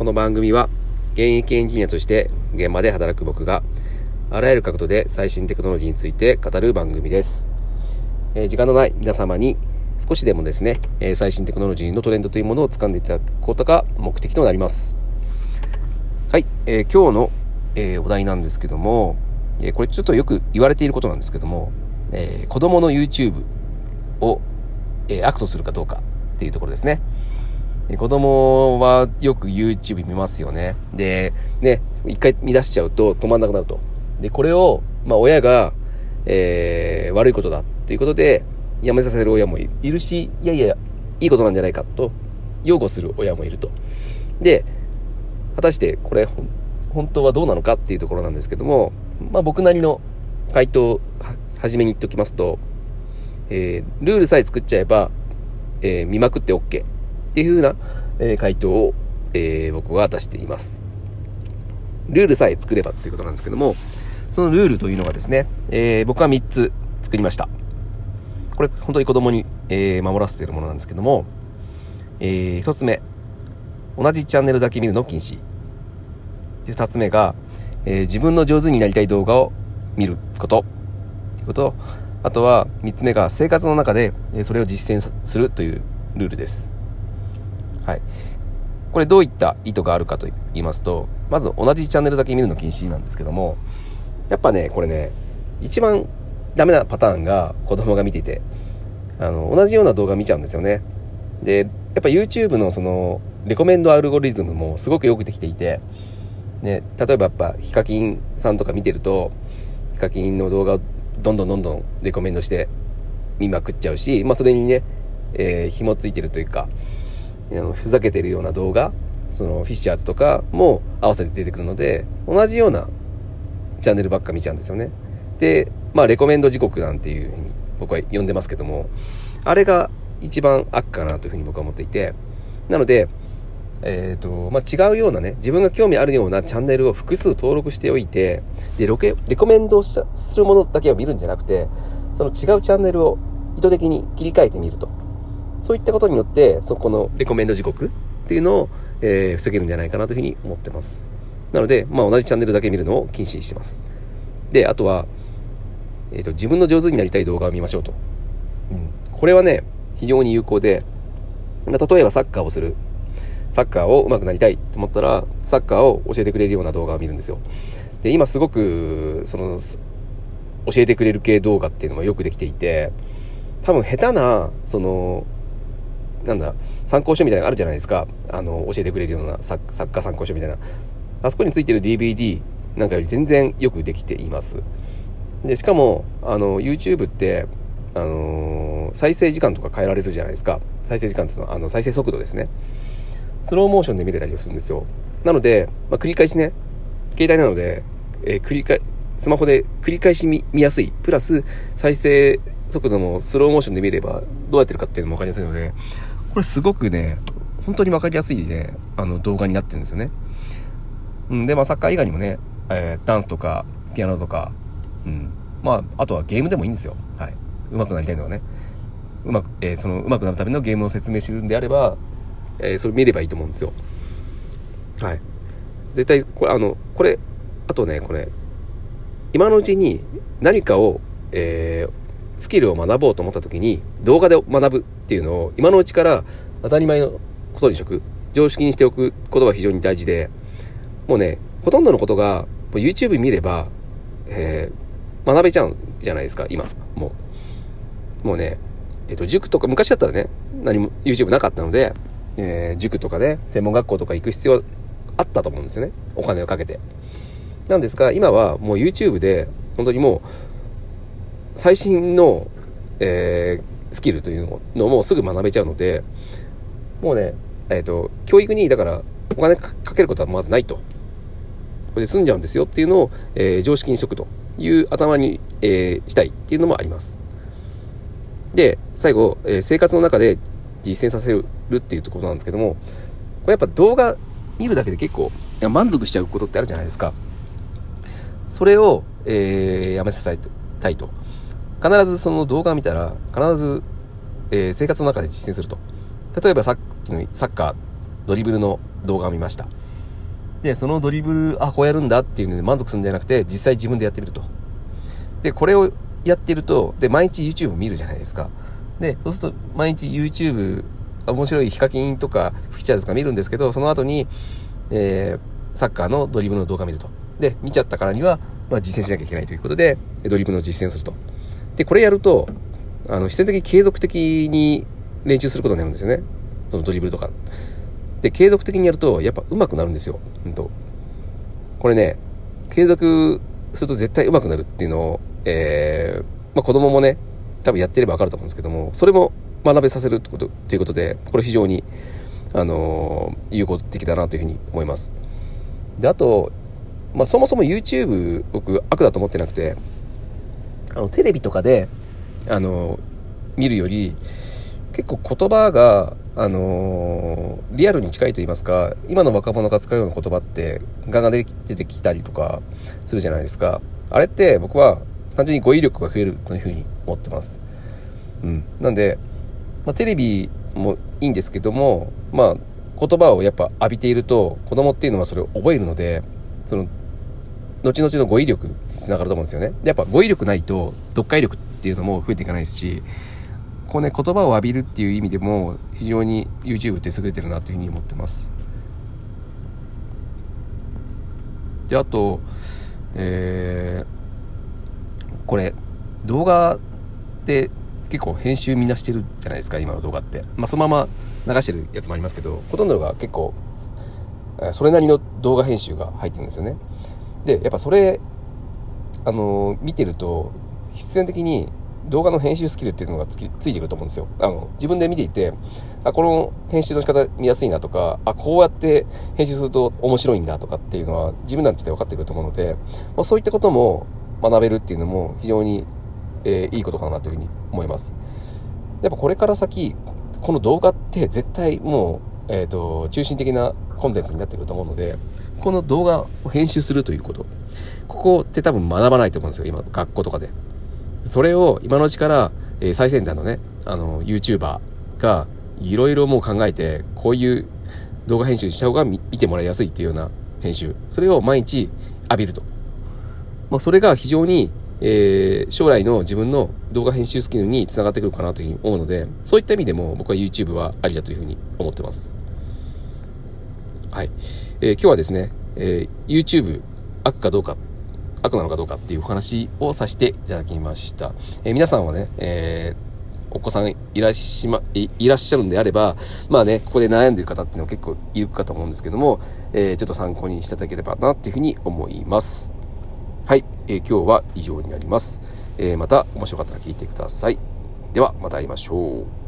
この番組は現役エンジニアとして現場で働く僕があらゆる角度で最新テクノロジーについて語る番組です。えー、時間のない皆様に少しでもですね、えー、最新テクノロジーのトレンドというものを掴んでいただくことが目的となります。はい、えー、今日の、えお題なんですけども、えこれちょっとよく言われていることなんですけども、え子供の YouTube を、え悪とするかどうかっていうところですね。子供はよく YouTube 見ますよね。で、ね、一回見出しちゃうと止まんなくなると。で、これを、まあ親が、えー、悪いことだということで、やめさせる親もいるし、いやいや、いいことなんじゃないかと、擁護する親もいると。で、果たしてこれ、本当はどうなのかっていうところなんですけども、まあ僕なりの回答を初めに言っておきますと、えー、ルールさえ作っちゃえば、えー、見まくって OK っていうふうな、えー、回答を、えー、僕は出しています。ルールさえ作ればっていうことなんですけども、そのルールというのがですね、えー、僕は3つ作りました。これ本当に子供に、えー、守らせているものなんですけども、えー、1つ目、同じチャンネルだけ見るの禁止。で、2つ目が、えー、自分の上手になりたい動画を見ること。ということ。あとは3つ目が生活の中でそれを実践するというルールです。はい。これどういった意図があるかと言いますと、まず同じチャンネルだけ見るの禁止なんですけども、やっぱね、これね、一番ダメなパターンが子供が見ていて、あの、同じような動画見ちゃうんですよね。で、やっぱ YouTube のその、レコメンドアルゴリズムもすごくよくできていて、ね、例えばやっぱヒカキンさんとか見てると、ヒカキンの動画をどんどんどんどんレコメンドして見まくっちゃうし、まあそれにね、えー、紐ついてるというか、ふざけてるような動画、そのフィッシャーズとかも合わせて出てくるので、同じようなチャンネルばっか見ちゃうんですよね。で、まあレコメンド時刻なんていうふうに僕は呼んでますけども、あれが一番悪かなというふうに僕は思っていて、なので、えっ、ー、と、まあ、違うようなね、自分が興味あるようなチャンネルを複数登録しておいて、で、ロケ、レコメンドするものだけを見るんじゃなくて、その違うチャンネルを意図的に切り替えてみると。そういったことによって、そこのレコメンド時刻っていうのを、えー、防げるんじゃないかなというふうに思ってます。なので、まあ、同じチャンネルだけ見るのを禁止してます。で、あとは、えっ、ー、と、自分の上手になりたい動画を見ましょうと。うん。これはね、非常に有効で、ま、例えばサッカーをする。サッカーを上手くなりたいと思ったら、サッカーを教えてくれるような動画を見るんですよ。で、今すごく、その、教えてくれる系動画っていうのもよくできていて、多分下手な、その、なんだ、参考書みたいなのあるじゃないですか。あの、教えてくれるような作家参考書みたいな。あそこについてる DVD なんかより全然よくできています。で、しかも、あの、YouTube って、あのー、再生時間とか変えられるじゃないですか。再生時間っていうのは、あの、再生速度ですね。スローモーションで見れたりするんですよ。なので、まあ、繰り返しね、携帯なので、えー、繰り返、スマホで繰り返し見見やすい。プラス、再生速度もスローモーションで見れば、どうやってるかっていうのも分かりやすいので、これすごくね、本当に分かりやすいね、あの動画になってるんですよね。うん、で、まあサッカー以外にもね、えー、ダンスとか、ピアノとか、うん。まあ、あとはゲームでもいいんですよ。はい。上手くなりたいのはね。うまく、えー、その、上手くなるためのゲームを説明するんであれば、えー、それ見ればいいと思うんですよ。はい。絶対、これ、あの、これ、あとね、これ、今のうちに何かを、えー、スキルを学ぼうと思った時に動画で学ぶっていうのを今のうちから当たり前のことにしとく。常識にしておくことが非常に大事で、もうね、ほとんどのことが YouTube 見れば、えー、学べちゃうじゃないですか、今。もう。もうね、えっ、ー、と、塾とか、昔だったらね、何も YouTube なかったので、えー、塾とかね、専門学校とか行く必要あったと思うんですよね。お金をかけて。なんですが、今はもう YouTube で、本当にもう、最新の、えー、スキルというのもうすぐ学べちゃうので、もうね、えっ、ー、と、教育に、だから、お金かけることはまずないと。これで済んじゃうんですよっていうのを、えー、常識にしとくという頭に、えー、したいっていうのもあります。で、最後、えー、生活の中で実践させるっていうところなんですけども、これやっぱ動画見るだけで結構満足しちゃうことってあるじゃないですか。それを、えー、やめさせたいと。必ずその動画を見たら、必ず、えー、生活の中で実践すると。例えばさっきのサッカー、ドリブルの動画を見ました。で、そのドリブル、あ、こうやるんだっていうので満足するんじゃなくて、実際自分でやってみると。で、これをやってると、で、毎日 YouTube 見るじゃないですか。で、そうすると、毎日 YouTube、面白いヒカキンとか、フィチャーズとか見るんですけど、その後に、えー、サッカーのドリブルの動画見ると。で、見ちゃったからには、まあ、実践しなきゃいけないということで、ドリブルの実践すると。で、これやると、あの、必然的に継続的に練習することになるんですよね。そのドリブルとか。で、継続的にやると、やっぱ上手くなるんですよ。本当これね、継続すると絶対上手くなるっていうのを、えー、まあ、子供もね、多分やってれば分かると思うんですけども、それも学べさせるってこと、ということで、これ非常に、あのー、有効的だなというふうに思います。で、あと、まあ、そもそも YouTube 僕悪だと思ってなくて、あの、テレビとかで、あの、見るより、結構言葉が、あの、リアルに近いと言いますか、今の若者が使うような言葉って、ガンガン出てきたりとかするじゃないですか。あれって僕は単純に語彙力が増えるというふうに思ってます。うん。なんで、まあ、テレビもいいんですけども、まあ、言葉をやっぱ浴びていると、子供っていうのはそれを覚えるので、その、後々の語彙力につながると思うんですよね。でやっぱ語彙力ないと、読解力っていうのも増えていかないですし、こうね、言葉を浴びるっていう意味でも、非常に YouTube って優れてるなというふうに思ってます。で、あと、えー、これ、動画って結構編集みんなしてるじゃないですか、今の動画って。まあ、そのまま流してるやつもありますけど、ほとんどが結構、それなりの動画編集が入ってるんですよね。で、やっぱそれ、あの見てると、必然的に動画の編集スキルっていうのがつきついてくると思うんですよ。あの、自分で見ていて、あ、この編集の仕方見やすいなとか、あ、こうやって編集すると面白いんだとかっていうのは自分たちで分かってくると思うので、まあ、そういったことも学べるっていうのも非常に、えー、いいことかなというふうに思います。やっぱこれから先、この動画って絶対もう、えっ、ー、と、中心的なコンテンツになってくると思うので、この動画を編集するということ。ここって多分学ばないと思うんですよ、今、学校とかで。それを今のうちから、えー、最先端のね、あの、YouTuber がいろいろもう考えて、こういう動画編集した方が見てもらいやすいっていうような編集。それを毎日浴びると。まあ、それが非常に、えー、将来の自分の動画編集スキルにつながってくるかなというふうに思うので、そういった意味でも僕は YouTube はありだというふうに思ってます。はい。えー、今日はですね、えー、YouTube 悪かどうか悪なのかどうかっていうお話をさせていただきました。えー、皆さんはね、えー、お子さんいらっしま、いらっしゃるんであれば、まあね、ここで悩んでる方っていうのは結構いるかと思うんですけども、えー、ちょっと参考にしていただければなっていうふうに思います。はい、えー、今日は以上になります。えー、また面白かったら聞いてください。では、また会いましょう。